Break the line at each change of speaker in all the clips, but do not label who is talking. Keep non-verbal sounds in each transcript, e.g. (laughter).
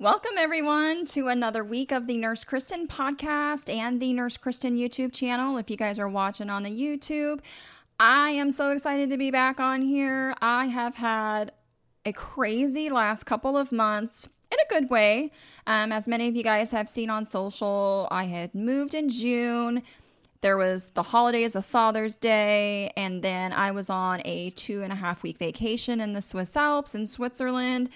Welcome, everyone, to another week of the Nurse Kristen podcast and the Nurse Kristen YouTube channel. If you guys are watching on the YouTube, I am so excited to be back on here. I have had a crazy last couple of months in a good way. Um, as many of you guys have seen on social, I had moved in June. There was the holidays of Father's Day, and then I was on a two and a half week vacation in the Swiss Alps in Switzerland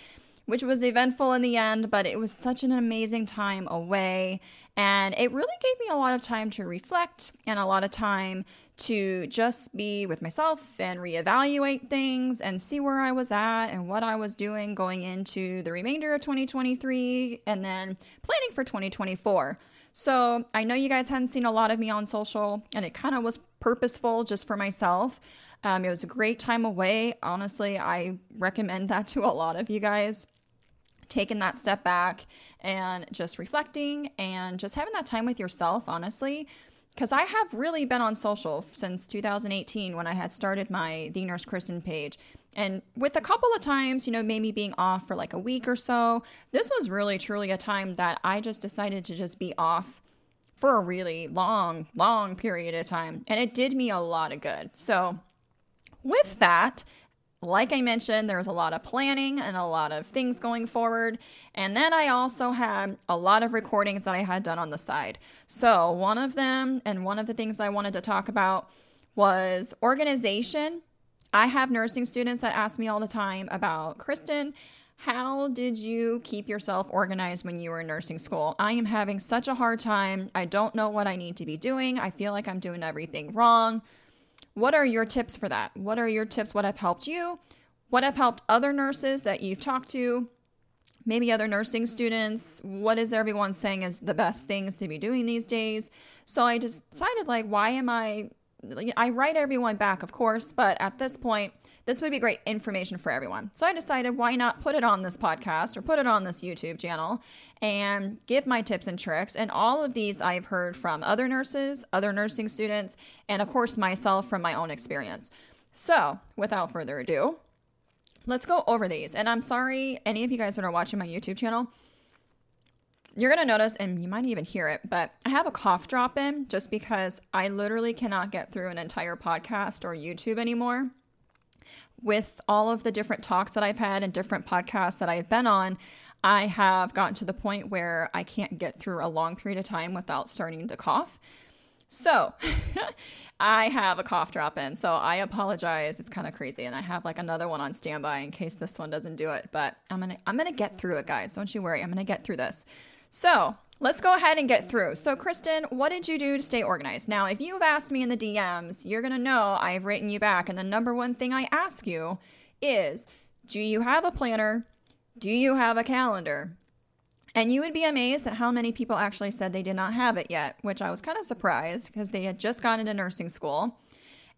which was eventful in the end, but it was such an amazing time away. And it really gave me a lot of time to reflect and a lot of time to just be with myself and reevaluate things and see where I was at and what I was doing going into the remainder of 2023 and then planning for 2024. So I know you guys hadn't seen a lot of me on social, and it kind of was purposeful just for myself. Um, it was a great time away. Honestly, I recommend that (laughs) to a lot of you guys taking that step back and just reflecting and just having that time with yourself, honestly. Because I have really been on social since 2018 when I had started my The Nurse Kristen page. And with a couple of times, you know, maybe being off for like a week or so, this was really truly a time that I just decided to just be off for a really long, long period of time. And it did me a lot of good. So, with that, like I mentioned, there was a lot of planning and a lot of things going forward. And then I also had a lot of recordings that I had done on the side. So, one of them, and one of the things I wanted to talk about was organization. I have nursing students that ask me all the time about Kristen, how did you keep yourself organized when you were in nursing school? I am having such a hard time. I don't know what I need to be doing. I feel like I'm doing everything wrong. What are your tips for that? What are your tips? What have helped you? What have helped other nurses that you've talked to? Maybe other nursing students. What is everyone saying is the best things to be doing these days? So I decided, like, why am I? I write everyone back, of course, but at this point, this would be great information for everyone. So I decided why not put it on this podcast or put it on this YouTube channel and give my tips and tricks. And all of these I've heard from other nurses, other nursing students, and of course myself from my own experience. So without further ado, let's go over these. And I'm sorry, any of you guys that are watching my YouTube channel, you're going to notice, and you might even hear it, but I have a cough drop in just because I literally cannot get through an entire podcast or YouTube anymore with all of the different talks that I've had and different podcasts that I've been on, I have gotten to the point where I can't get through a long period of time without starting to cough. So, (laughs) I have a cough drop in. So, I apologize. It's kind of crazy and I have like another one on standby in case this one doesn't do it, but I'm going to I'm going to get through it, guys. Don't you worry. I'm going to get through this. So, Let's go ahead and get through. So, Kristen, what did you do to stay organized? Now, if you've asked me in the DMs, you're going to know I've written you back. And the number one thing I ask you is Do you have a planner? Do you have a calendar? And you would be amazed at how many people actually said they did not have it yet, which I was kind of surprised because they had just gone into nursing school.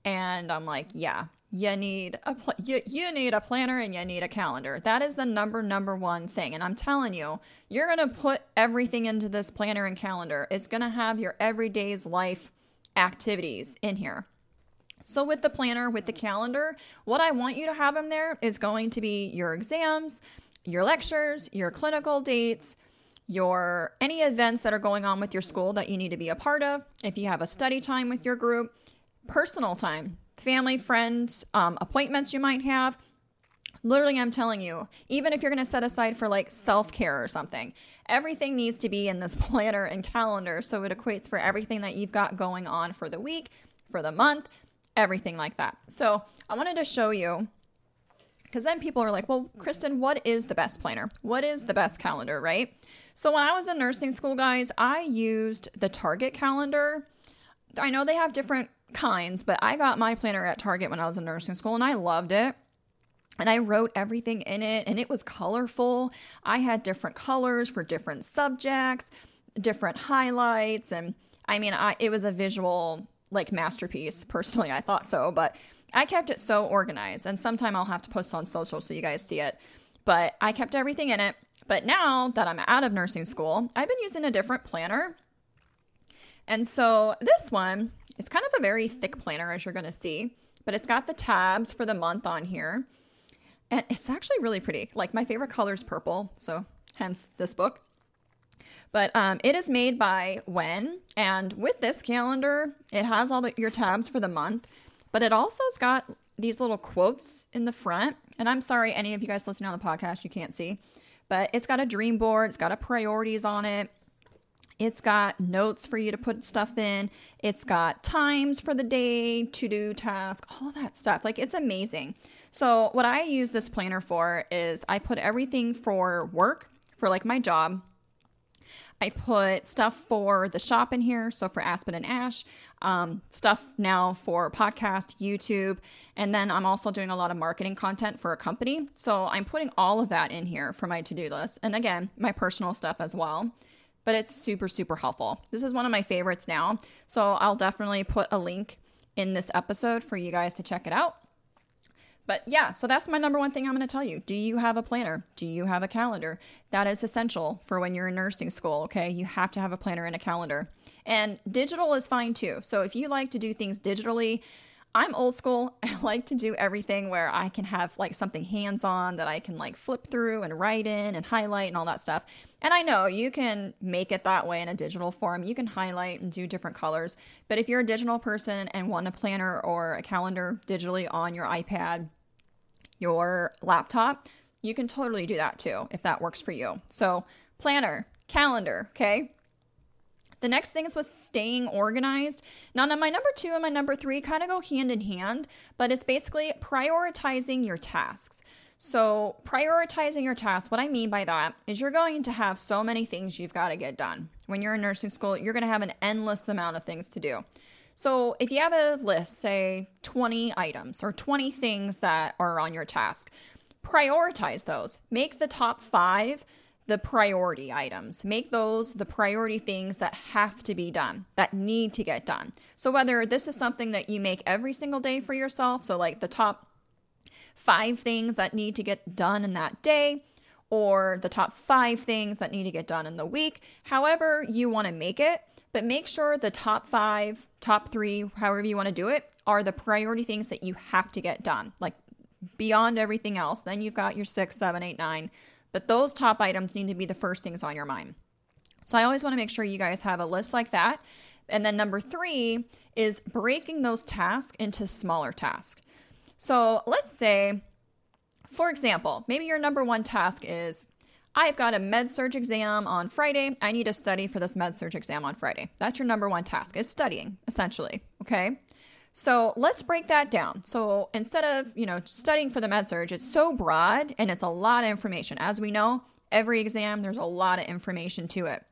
And I'm like, yeah, you need a pl- you, you need a planner and you need a calendar. That is the number number one thing. And i'm telling you you're going to put everything into this planner and calendar. It's going to have your everyday's life activities in here. So with the planner with the calendar what i want you to have in there is going to be your exams your lectures your clinical dates your any events that are going on with your school that you need to be a part of. If you have a study time with your group personal time family, friends, um, appointments you might have. Literally, I'm telling you, even if you're going to set aside for like self care or something, everything needs to be in this (laughs) planner and calendar so it equates for everything that you've got going on for the week, for the month, everything like that. So, I wanted to show you because then people are like, well, Kristen, what is the best planner? What is the best calendar, right? So, when I was in nursing school, guys, I used the Target calendar. I know they have different kinds, but I got my planner at Target when I was in nursing school and I loved it. And I wrote everything in it and it was colorful. I had different colors for different subjects, different highlights and I mean, I it was a visual like masterpiece. Personally, I thought so, but I kept it so organized. And sometime I'll have to post on social so you guys see it. But I kept everything in it. But now that I'm out of nursing school, I've been using a different planner. And so this one it's kind of a very thick planner, as you're going to see, but it's got the tabs for the month on here. And it's actually really pretty. Like, my favorite color is purple. So hence this book. But um, it is made by Wen, and with this calendar, it has all the, your tabs for the month, but it also has got these little quotes in the front. And I'm sorry, any of you guys listening on the podcast, you can't see, but it's got a dream board, it's got a priorities on it. It's got notes for you to put stuff in. It's got times for the day, to do task, all that stuff. Like it's amazing. So, what I use this planner for is I put everything for work, for like my job. I put stuff for the shop in here. So, for Aspen and Ash, um, stuff now for podcast, YouTube. And then I'm also doing a lot of marketing content for a company. So, I'm putting all of that in here for my to do list. And again, my personal stuff as well but it's super, super helpful. This is one of my favorites now. So I'll definitely put a link in this episode for you guys to check it out. But yeah, so that's my number one thing I'm going to tell you. Do you have a planner? Do you have a calendar? That is essential for when you're in nursing school, okay? You have to have a planner and a calendar. And digital is fine too. So if you like to do things digitally, I'm old school. (laughs) I like to do everything where I can have like something hands on that I can like flip through and write in and highlight and all that stuff. And I know you can make it that way in a digital form. You can highlight and do different colors. But if you're a digital person and want a planner or a calendar digitally on your iPad, your laptop, you can totally do that too if that works for you. So, planner, calendar, okay? The next thing is with staying organized. Now, now my number two and my number three kind of go hand in hand, but it's basically prioritizing your tasks. So, prioritizing your tasks, what I mean by that is you're going to have so many things you've got to get done. When you're in nursing school, you're going to have an endless amount of things to do. So, if you have a list, say 20 items or 20 things that are on your task, prioritize those. Make the top five the priority items. Make those the priority things that have to be done, that need to get done. So, whether this is something that you make every single day for yourself, so like the top five things that need to get done in that day, or the top five things that need to get done in the week, however you want to make it, but make sure the top five, top three, however you want to do it, are the priority things that you have to get done. Like beyond everything else. Then you've got your six, seven, eight, nine but those top items need to be the first things on your mind. So I always want to make sure you guys have a list like that. And then number three is breaking those tasks into smaller tasks. So let's say, for example, maybe your number one task is I've got a med surg exam on Friday. I need to study for this med surg exam on Friday. That's your number one task is studying, essentially. Okay. So let's break that down. So instead of, you know, studying for the med surg, it's so broad and it's a lot of information. As we know, every exam, there's a lot of information to it.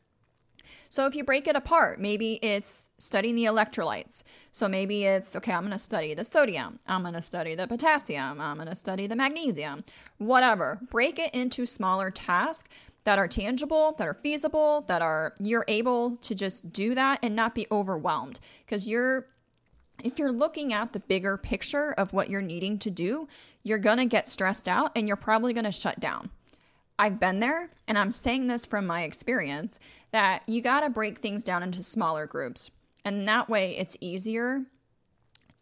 So if you break it apart, maybe it's studying the electrolytes. So maybe it's, okay, I'm going to study the sodium. I'm going to study the potassium. I'm going to study the magnesium. Whatever. Break it into smaller tasks that are tangible, that are feasible, that are you're able to just do that and not be overwhelmed because you're if you're looking at the bigger picture of what you're needing to do, you're going to get stressed out and you're probably going to shut down. I've been there, and I'm saying this from my experience that you got to break things down into smaller groups. And that way it's easier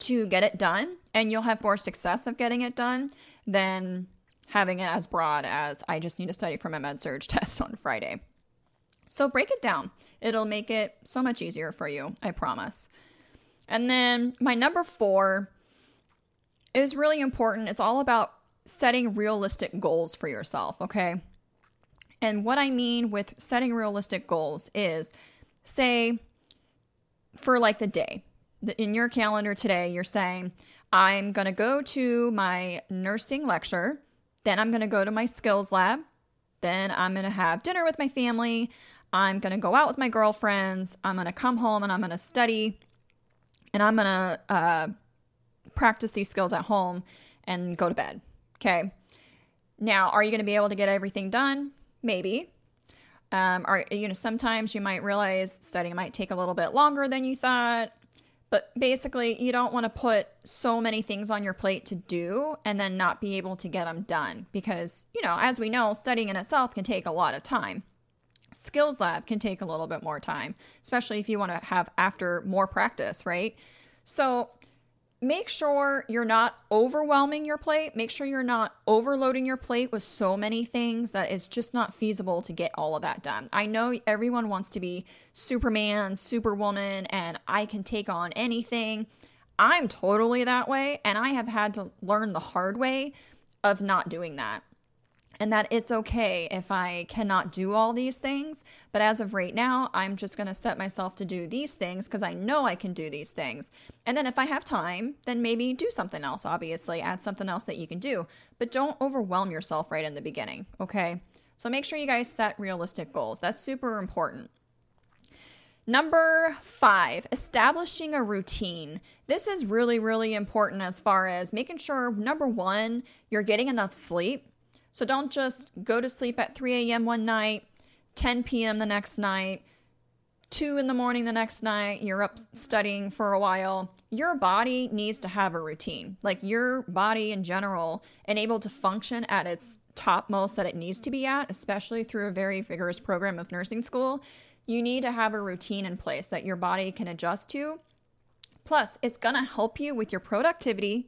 to get it done, and you'll have more success of getting it done than having it as broad as I just need to study for my med surg (laughs) test on Friday. So break it down. It'll make it so much easier for you, I promise. And then my number four is really important. It's all about setting realistic goals for yourself, okay? And what I mean with setting realistic goals is say, for like the day, in your calendar today, you're saying, I'm going to go to my nursing lecture, then I'm going to go to my skills lab, then I'm going to have dinner with my family, I'm going to go out with my girlfriends, I'm going to come home and I'm going to study and I'm to uh, practice these skills at home and go to bed. Okay. Now, are you to be able to get everything done? Maybe. Um, are you know sometimes you might realize studying might take a little bit longer than you thought, but basically you don't want to put so many things on your plate to do and then not be able to get them done because you know as we know studying in itself can take a lot of time. Skills lab can take a little bit more time, especially if you want to have after more practice, right? So make sure you're not overwhelming your plate. Make sure you're not overloading your plate with so many things that it's just not feasible to get all of that done. I know everyone wants to be Superman, Superwoman, and I can take on anything. I'm totally that way, and I have had to learn the hard way of not doing that and that it's okay if I cannot do all these things. But as of right now, I'm just going to set myself to do these things because I know I can do these things. And then if I have time, then maybe do something else, obviously, add something else that you can do. But don't overwhelm yourself right in the beginning, okay? So make sure you guys set realistic goals. That's super important. Number five, establishing a routine. This is really, really important as far as making sure, number one, you're getting enough sleep so don't just go to sleep at 3 a.m. one night, 10 p.m. the next night, 2 in the morning the next night, you're up studying for a while. Your body needs to have a routine. Like your body in general, and able to function at its topmost that it needs to be at, especially through a very vigorous program of nursing school, you need to have a routine in place that your body can adjust to. Plus, it's gonna help you with your productivity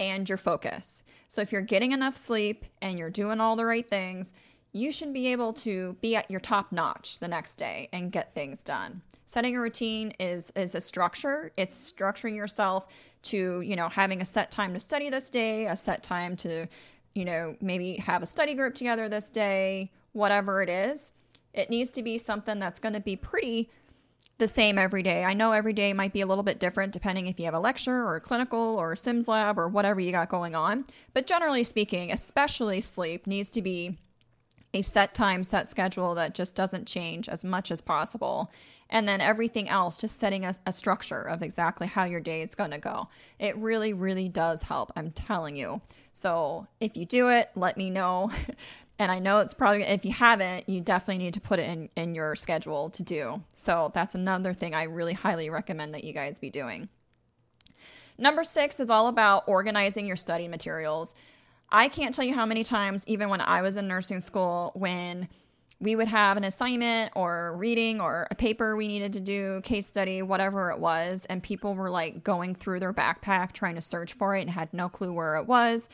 and your focus. So if you're getting enough sleep and you're doing all the right things, you should be able to be at your top notch the next day and get things done. Setting a routine is is a structure. It's structuring yourself to, you know, having a set time to study this day, a set time to, you know, maybe have a study group together this day, whatever it is. It needs to be something that's going to be pretty the same every day. I know every day might be a little bit different depending if you have a lecture or a clinical or a Sims lab or whatever you got going on. But generally speaking, especially sleep needs to be a set time, set schedule that just doesn't change as much as possible. And then everything else, just setting a, a structure of exactly how your day is going to go. It really, really does help. I'm telling you. So if you do it, let me know. (laughs) And I know it's probably, if you haven't, you definitely need to put it in, in your schedule to do. So that's another thing I really highly recommend that you guys be doing. Number six is all about organizing your study materials. I can't tell you how many times, even when I was in nursing school, when we would have an assignment or reading or a paper we needed to do, case study, whatever it was, and people were like going through their backpack trying to search for it and had no clue where it was.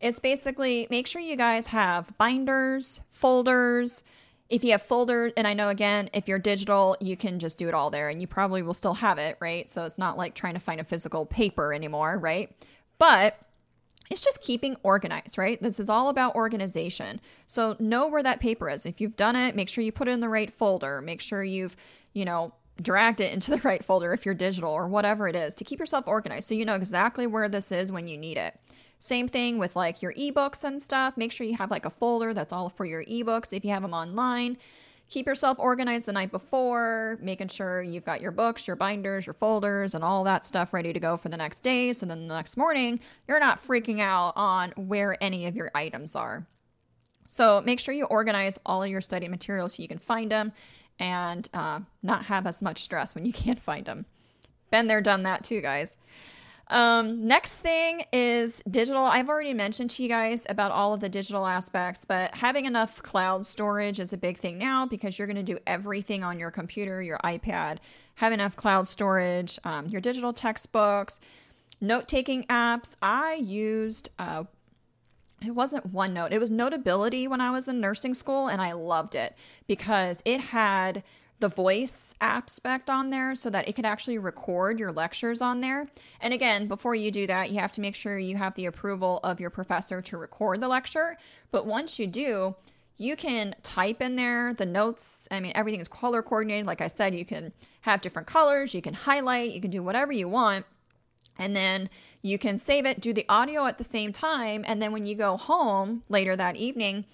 It's basically make sure you guys have binders, folders. If you have folders, and I know again, if you're digital, you can just do it all there and you probably will still have it, right? So it's not like trying to find a physical paper anymore, right? But it's just keeping organized, right? This is all about organization. So know where that paper is. If you've done it, make sure you put it in the right folder. Make sure you've, you know, dragged it into the right folder if you're digital or whatever it is to keep yourself organized so you know exactly where this is when you need it. Same thing with like your ebooks and stuff. Make sure you have like a folder that's all for your ebooks if you have them online. Keep yourself organized the night before, making sure you've got your books, your binders, your folders, and all that stuff ready to go for the next day. So then the next morning, you're not freaking out on where any of your items are. So make sure you organize all of your study materials so you can find them and uh, not have as much stress when you (laughs) can't find them. Been there, done that too, guys. Um, next thing is digital. I've already mentioned to you guys about all of the digital aspects, but having enough cloud storage is a big thing now because you're going to do everything on your computer, your iPad. Have enough cloud storage, um, your digital textbooks, note taking apps. I used, uh, it wasn't OneNote, it was Notability when I was in nursing school, and I loved it because it had the voice aspect on there so that it could actually record your lectures on there. And again, before you do that, you have to make sure you have the approval of your professor to record the lecture. But once you do, you can type in there the notes. I mean, everything is color coordinated. Like I said, you can have different colors, you can highlight, you can do whatever you want. And then you can save it, do the audio at the same time. And then when you go home later that evening,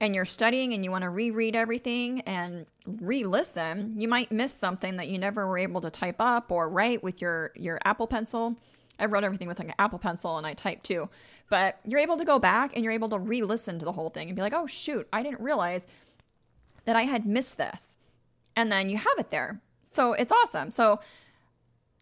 and you're studying and you want to reread everything and re-listen, you might miss something that you never were able to type up or write with your your Apple Pencil. I wrote everything with like an Apple Pencil and I typed too. But you're able to go back and you're able to re-listen to the whole thing and be like, "Oh shoot, I didn't realize that I had missed this." And then you have it there. So it's awesome. So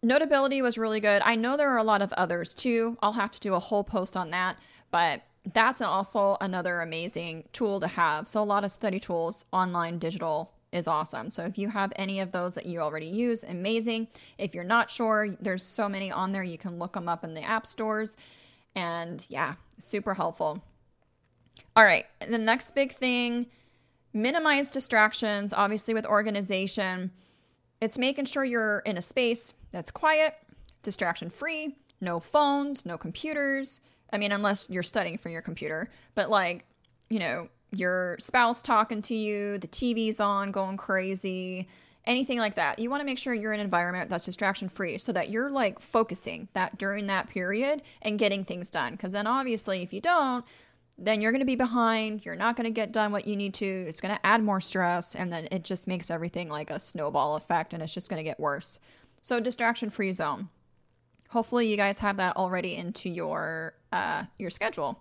Notability was really good. I know there are a lot of others too. I'll have to do a whole post on that, but that's also another amazing tool to have. So, a lot of study tools, online, digital, is awesome. So if you have any of those that you already use, amazing. If you're not sure, there's so many on there. You can look them up in the app stores. And yeah, super helpful. All right, the next big thing minimize distractions, obviously, with organization. It's making sure you're in a space that's quiet, distraction free, no phones, no computers. I mean, unless you're studying from your computer, but like, you know, your spouse talking to you, the TV's on, going crazy, anything like that. You want to make sure you're in an environment that's distraction free so that you're like focusing that during that period and getting things done. Because then, obviously, if you don't, then you're going to be behind. You're not going to get done what you need to. It's going to add more stress. And then it just makes everything like a snowball effect and it's just going to get worse. So, distraction free zone. Hopefully, you guys have that already into your uh, your schedule.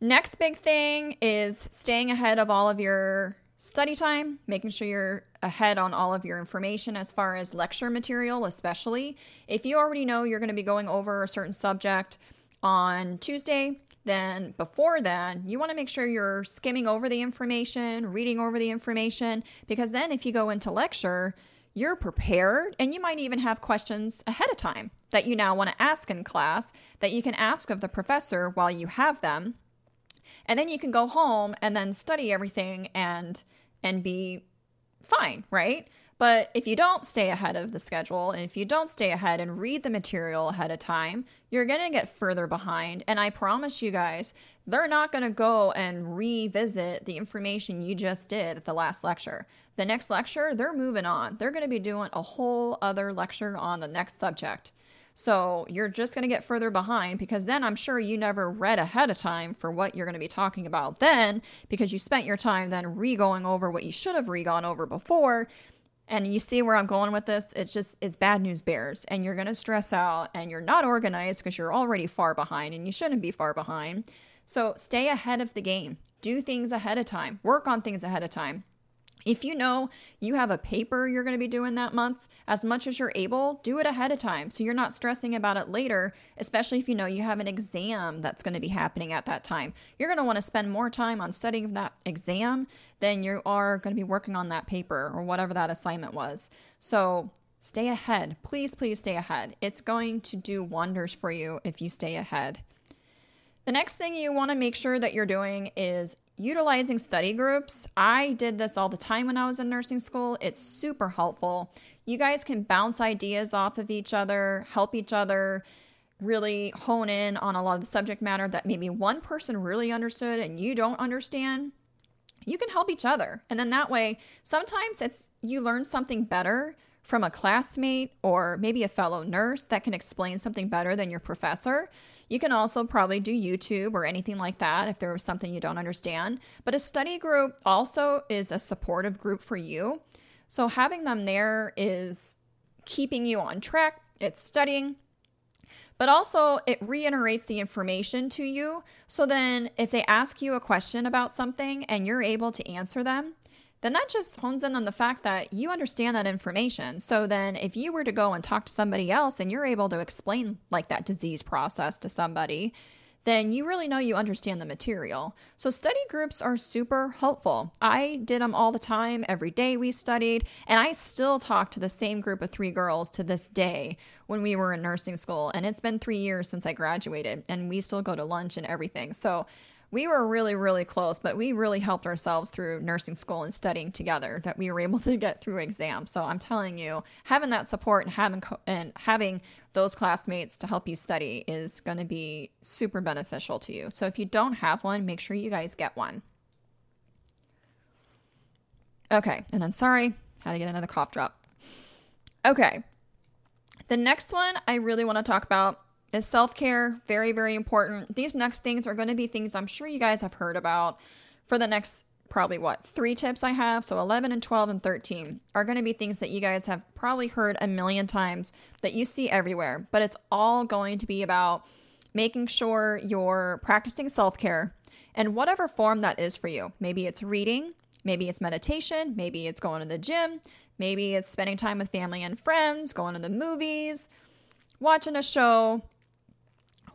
Next big thing is staying ahead of all of your study time, making sure you're ahead on all of your information as far as lecture material, especially. If you already know you're going to be going over a certain subject on Tuesday, then before then, you want to make sure you're skimming over the information, reading over the information, because then if you go into lecture, you're prepared and you might even have questions ahead of time that you now want to ask in class that you can ask of the professor while you have them. And then you can go home and then study everything and and be fine right but if you don't stay ahead of the schedule and if you don't stay ahead and read the material ahead of time, you're going to get further behind. And I promise you guys, they're not going to go and revisit the information you just did at the last lecture. The next lecture, they're moving on. They're going to be doing a whole other lecture on the next subject. So you're just going to get further behind because then I'm sure you never read ahead of time for what you're going to be talking about then because you spent your time then re going over what you should have re gone over before. And you see where I'm going with this? It's just, it's bad news bears. And you're going to stress out and you're not organized because you're already far behind and you shouldn't be far behind. So stay ahead of the game. Do things ahead of time. Work on things ahead of time. If you know you have a paper you're going to be doing that month, as much as you're able, do it ahead of time so you're not stressing about it later, especially if you know you have an exam that's going to be happening at that time. You're going to want to spend more time on studying that exam than you are going to be working on that paper or whatever that assignment was. So stay ahead. Please, please stay ahead. It's going to do wonders for you if you stay ahead. The next thing you want to make sure that you're doing is utilizing study groups. I did this all the time when I was in nursing school. It's super helpful. You guys can bounce ideas off of each other, help each other, really hone in on a lot of the subject matter that maybe one person really understood and you don't understand. You can help each other. And then that way, sometimes it's you learn something better from a classmate or maybe a fellow nurse that can explain something better than your professor. You can also probably do YouTube or anything like that if there was something you don't understand. But a study group also is a supportive group for you. So having them there is keeping you on track, it's studying, but also it reiterates the information to you. So then if they ask you a question about something and you're able to answer them, then that just hones in on the fact that you understand that information. So then if you were to go and talk to somebody else and you're able to explain like that disease process to somebody, then you really know you understand the material. So, study groups are super helpful. I did them all the time. Every day we studied, and I still talk to the same group of three girls to this day when we were in nursing school. And it's been three years since I graduated, and we still go to lunch and everything. So, we were really, really close, but we really helped ourselves through nursing school and studying together that we were able (laughs) to get through exams. So I'm telling you, having that support and having co- and having those classmates to help you study is going to be super beneficial to you. So if you don't have one, make sure you guys get one. Okay, and then sorry, had to get another cough drop. Okay. The next one I really want to talk about is self care. Very, very important. These next things are going to be things I'm sure you guys have heard about for the next probably what three tips I have. So 11 and 12 and 13 are going to be things that you guys have probably heard a million times that you see everywhere, but it's all going to be about making sure you're practicing self care and whatever form that is for you. Maybe it's reading, maybe it's meditation, maybe it's going to the gym, maybe it's spending time with family and friends, going to the movies, watching a show,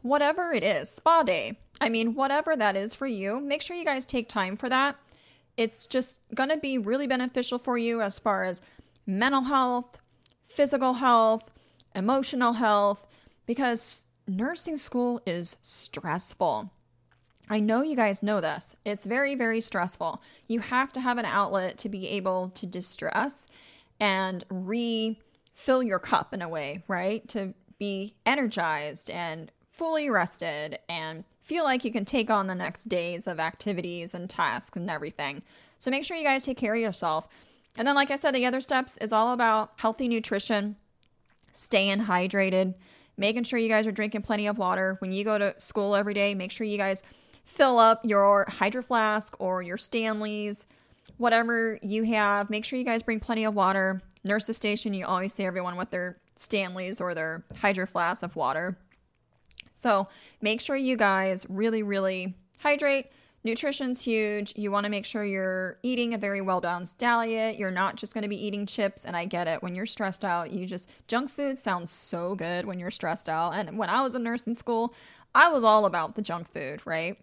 whatever it is, spa day. I mean, whatever that is for you, make sure you guys take time for that. it's just going to be really beneficial for you as far as mental health, physical health, emotional health, because nursing school is stressful. I know you guys know this. It's very, very stressful. You have to have an outlet to be able to distress and refill your cup in a way, right? To be energized and fully rested and feel like you can take on the next days of activities and tasks and everything. So make sure you guys take care of yourself. And then, like I said, the other steps is all about healthy nutrition, staying hydrated, making sure you guys are drinking plenty of water. When you go to school every day, make sure you guys fill up your hydro flask or your Stanleys, whatever you have. Make sure you guys bring plenty of water. Nurses station, you always see everyone with their Stanleys or their hydro Flask of water. So make sure you guys really, really hydrate. Nutrition's huge. You want to make sure you're eating a very well balanced diet. You're not just going to be eating chips. And I get it. When you're stressed out, you just, junk food sounds so good when you're stressed out. And when I was a nurse in school, I was all about the junk food, right?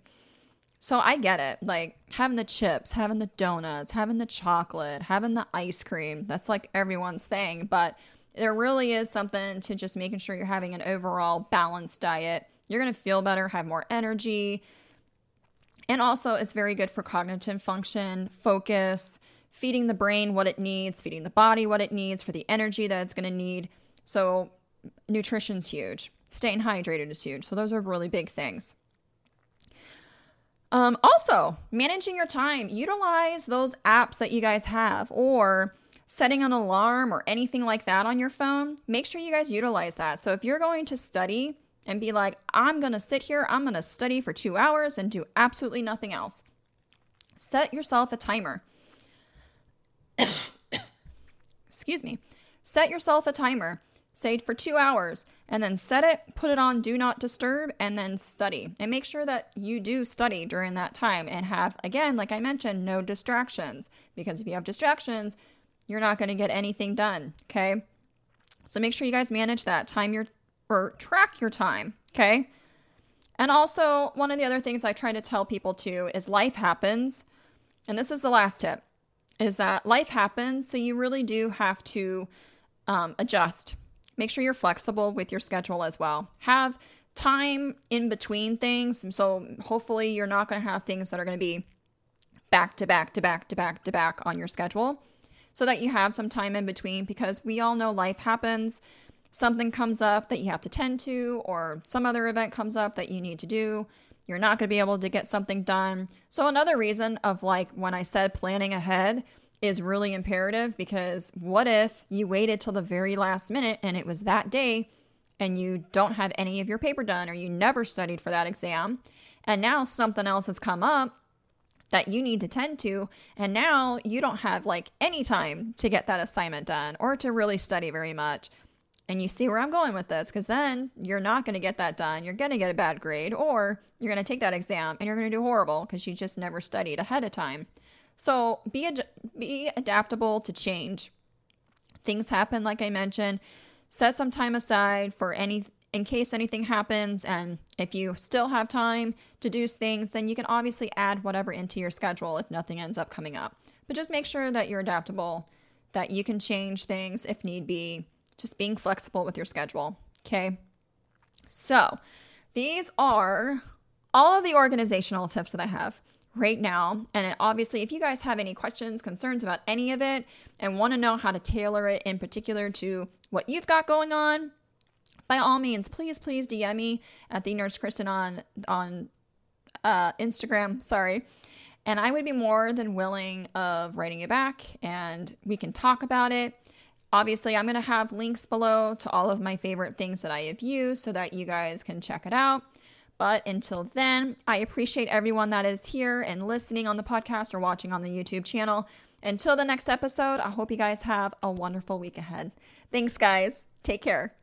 So I get it. Like having the chips, having the donuts, having the chocolate, having the ice cream. That's like everyone's thing. But there really is something to just making sure you're having an overall balanced diet. You're going to feel better, have more energy. And also, it's very good for cognitive function, focus, feeding the brain what it needs, feeding the body what it needs for the energy that it's going to need. So, nutrition's huge. Staying hydrated is huge. So, those are really big things. Um, also, managing your time. Utilize those apps that you guys have or setting an alarm or anything like that on your phone. Make sure you guys utilize that. So if you're going to study and be like, I'm going to sit here, I'm going to study for two hours and do absolutely nothing else, set yourself a timer. (coughs) Excuse me. Set yourself a timer say for two hours, and then set it, put it on do not disturb, and then study. And make sure that you do study during that time and have, again, like I mentioned, no distractions. Because if you have distractions, you're not going to get anything done. Okay. So make sure you guys manage that. Time your or track your time. Okay. And also, one of the other things I try to tell people too is life happens. And this is the last tip is that life happens. So you really do have to um, adjust Make sure you're flexible with your schedule as well. Have time in between things. So hopefully you're not going to have things that are going to be back to back to back to back to back on your schedule so that you have some time in between because we all know life happens. Something comes up that you have to tend to, or some other event comes up that you need to do. You're not going to be able to get something done. So, another reason of like when I said planning ahead is really imperative because what if you waited till the very last minute and it was that day and you don't have any of your paper done or you never studied for that exam and now something else has come up that you need to tend to and now you don't have like any time to get that assignment done or to really study very much and you see where I'm going with this because then you're not going to get that done. You're going to get a bad grade, or you're going to take that exam and you're going to do horrible because you just never studied ahead of time. So be ad- be adaptable to change. Things happen, like I mentioned. Set some time aside for any in case anything happens, and if you still have time to do things, then you can obviously add whatever into your schedule if nothing ends up coming up. But just make sure that you're adaptable, that you can change things if need be. Just being flexible with your schedule. Okay. So, these are all of the organizational tips that I have right now. And obviously, if you guys have any questions, concerns about any of it, and want to know how to tailor it in particular to what you've got going on, by all means, please, please DM me at the Nurse Kristen on on uh, Instagram. Sorry. And I would be more than willing of writing you back and we can talk about it. Obviously, I'm going to have links below to all of my favorite things that I have used so that you guys can check it out. But until then, I appreciate everyone that is here and listening on the podcast or watching on the YouTube channel. Until the next episode, I hope you guys have a wonderful week ahead. Thanks, guys. Take care.